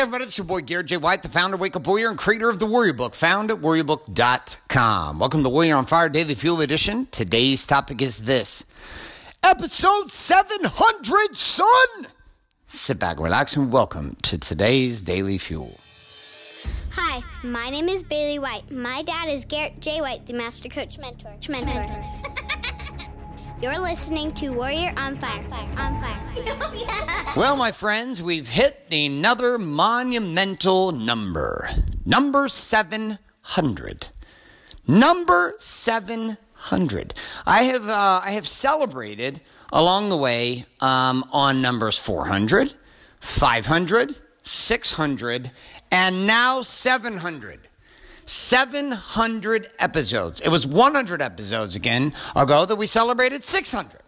Hey, everybody, it's your boy Garrett J. White, the founder of Wake Up Warrior and creator of the Warrior Book, found at warriorbook.com. Welcome to Warrior on Fire Daily Fuel Edition. Today's topic is this Episode 700, son! Sit back, relax, and welcome to today's Daily Fuel. Hi, my name is Bailey White. My dad is Garrett J. White, the Master Coach Mentor. Mentor. You're listening to Warrior on Fire. fire, on Fire. Well, my friends, we've hit another monumental number. Number 700. Number 700. I have, uh, I have celebrated along the way um, on numbers 400, 500, 600, and now 700. 700 episodes. It was 100 episodes again ago that we celebrated 600.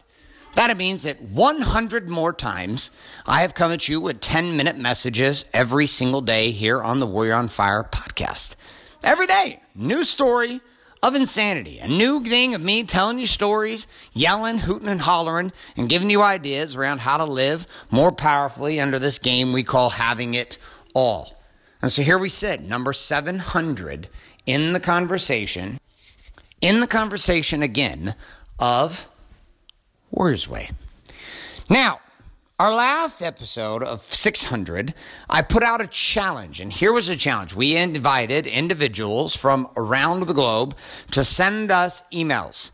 That means that 100 more times I have come at you with 10 minute messages every single day here on the Warrior on Fire podcast. Every day, new story of insanity, a new thing of me telling you stories, yelling, hooting, and hollering, and giving you ideas around how to live more powerfully under this game we call having it all. And so here we sit, number 700 in the conversation, in the conversation again of Warriors Way. Now, our last episode of 600, I put out a challenge, and here was a challenge. We invited individuals from around the globe to send us emails.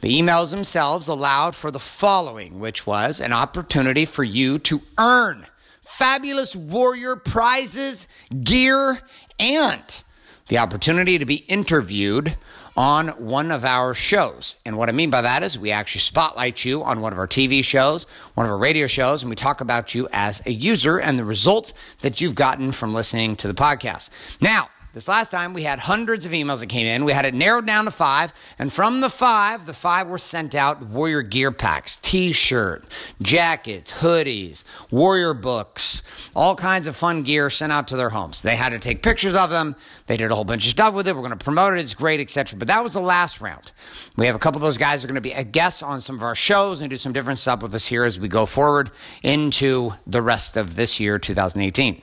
The emails themselves allowed for the following, which was an opportunity for you to earn fabulous warrior prizes, gear, and the opportunity to be interviewed on one of our shows. And what I mean by that is we actually spotlight you on one of our TV shows, one of our radio shows, and we talk about you as a user and the results that you've gotten from listening to the podcast. Now, this last time we had hundreds of emails that came in. We had it narrowed down to five. And from the five, the five were sent out warrior gear packs, t-shirt, jackets, hoodies, warrior books, all kinds of fun gear sent out to their homes. They had to take pictures of them. They did a whole bunch of stuff with it. We're going to promote it. It's great, etc. But that was the last round. We have a couple of those guys are going to be a guest on some of our shows and do some different stuff with us here as we go forward into the rest of this year, 2018.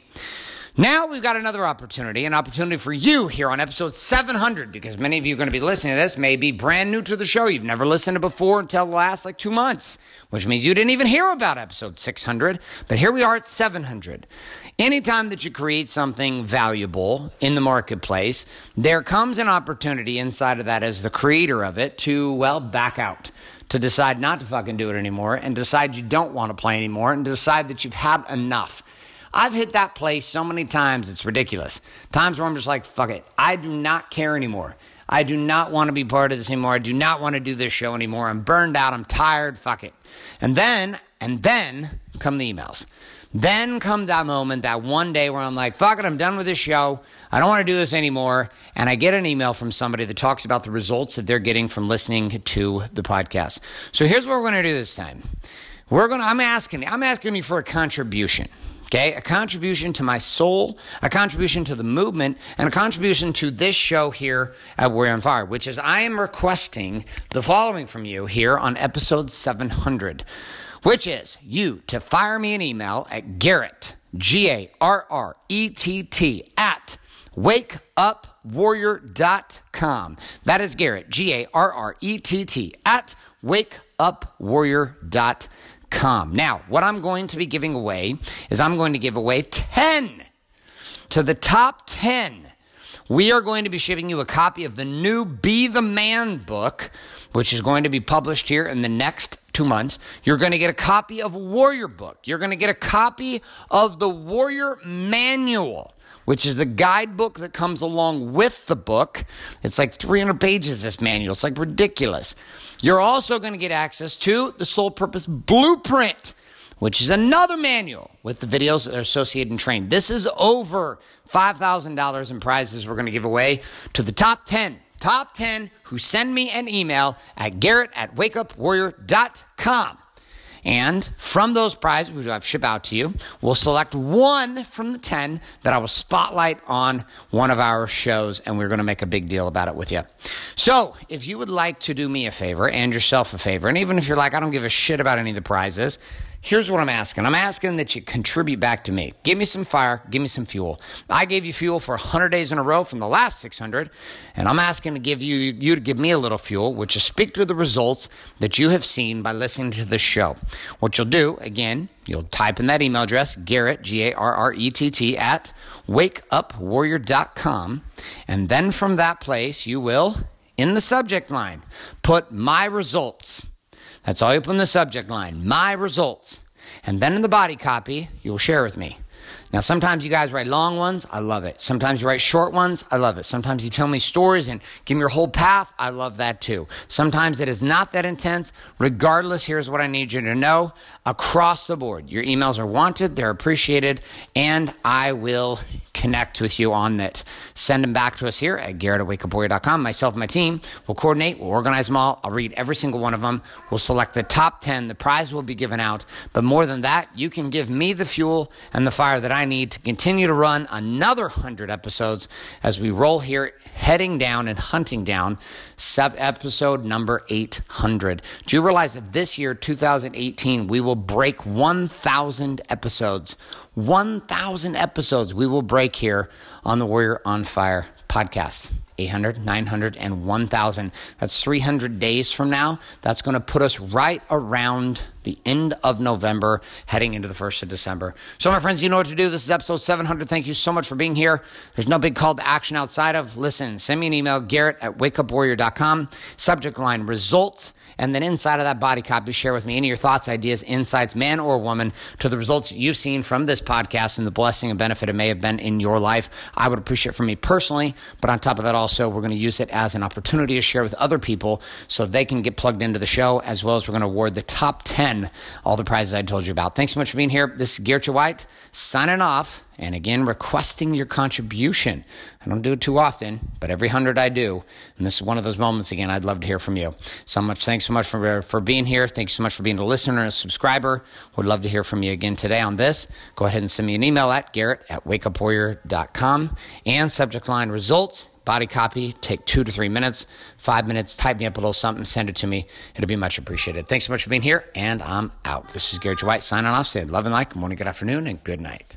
Now we've got another opportunity, an opportunity for you here on episode 700, because many of you are going to be listening to this may be brand new to the show. You've never listened to before until the last like two months, which means you didn't even hear about episode 600. But here we are at 700. Anytime that you create something valuable in the marketplace, there comes an opportunity inside of that as the creator of it to, well, back out to decide not to fucking do it anymore and decide you don't want to play anymore and decide that you've had enough. I've hit that place so many times, it's ridiculous. Times where I'm just like, fuck it. I do not care anymore. I do not want to be part of this anymore. I do not want to do this show anymore. I'm burned out. I'm tired. Fuck it. And then, and then come the emails. Then comes that moment, that one day where I'm like, fuck it, I'm done with this show. I don't want to do this anymore. And I get an email from somebody that talks about the results that they're getting from listening to the podcast. So here's what we're going to do this time. We're going to, I'm asking, I'm asking you for a contribution. Okay, a contribution to my soul, a contribution to the movement, and a contribution to this show here at Warrior on Fire, which is I am requesting the following from you here on episode 700, which is you to fire me an email at Garrett, G A R R E T T, at wakeupwarrior.com. That is Garrett, G A R R E T T, at wakeupwarrior.com. Now, what I'm going to be giving away is I'm going to give away 10 to the top 10. We are going to be shipping you a copy of the new Be the Man book, which is going to be published here in the next two months. You're going to get a copy of Warrior Book. You're going to get a copy of the Warrior Manual which is the guidebook that comes along with the book. It's like 300 pages, this manual. It's like ridiculous. You're also going to get access to the Soul Purpose Blueprint, which is another manual with the videos that are associated and trained. This is over $5,000 in prizes we're going to give away to the top 10. Top 10 who send me an email at garrett at wakeupwarrior.com. And from those prizes, which I've shipped out to you, we'll select one from the 10 that I will spotlight on one of our shows, and we're going to make a big deal about it with you. So, if you would like to do me a favor and yourself a favor, and even if you're like, I don't give a shit about any of the prizes, here's what I'm asking. I'm asking that you contribute back to me. Give me some fire, give me some fuel. I gave you fuel for 100 days in a row from the last 600, and I'm asking to give you you to give me a little fuel, which is speak to the results that you have seen by listening to the show. What you'll do, again, You'll type in that email address, Garrett, G A R R E T T, at wakeupwarrior.com. And then from that place, you will, in the subject line, put my results. That's all you put in the subject line, my results. And then in the body copy, you'll share with me. Now, sometimes you guys write long ones. I love it. Sometimes you write short ones. I love it. Sometimes you tell me stories and give me your whole path. I love that too. Sometimes it is not that intense. Regardless, here's what I need you to know across the board. Your emails are wanted, they're appreciated, and I will connect with you on that. Send them back to us here at Garrett at wakeupwarrior.com. Myself and my team will coordinate, we'll organize them all. I'll read every single one of them. We'll select the top 10. The prize will be given out. But more than that, you can give me the fuel and the fire that I need to continue to run another 100 episodes as we roll here, heading down and hunting down sub episode number 800. Do you realize that this year, 2018, we will break 1,000 episodes? 1,000 episodes we will break here on the Warrior on Fire podcast. 800, 900, and 1,000. That's 300 days from now. That's going to put us right around the end of November, heading into the 1st of December. So, my friends, you know what to do. This is episode 700. Thank you so much for being here. There's no big call to action outside of listen, send me an email, garrett at wakeupwarrior.com. Subject line results. And then inside of that body copy, share with me any of your thoughts, ideas, insights, man or woman, to the results you've seen from this podcast and the blessing and benefit it may have been in your life. I would appreciate it from me personally, but on top of that, also, we're going to use it as an opportunity to share with other people so they can get plugged into the show, as well as we're going to award the top 10, all the prizes I told you about. Thanks so much for being here. This is Garrett White signing off. And again, requesting your contribution. I don't do it too often, but every hundred I do. And this is one of those moments again, I'd love to hear from you. So much, thanks so much for, for being here. Thanks so much for being a listener and a subscriber. Would love to hear from you again today on this. Go ahead and send me an email at garrett at wakeupwarrior.com and subject line results. Body copy, take two to three minutes, five minutes, type me up a little something, send it to me. It'll be much appreciated. Thanks so much for being here, and I'm out. This is Garrett White signing off, saying love and like, good morning, good afternoon, and good night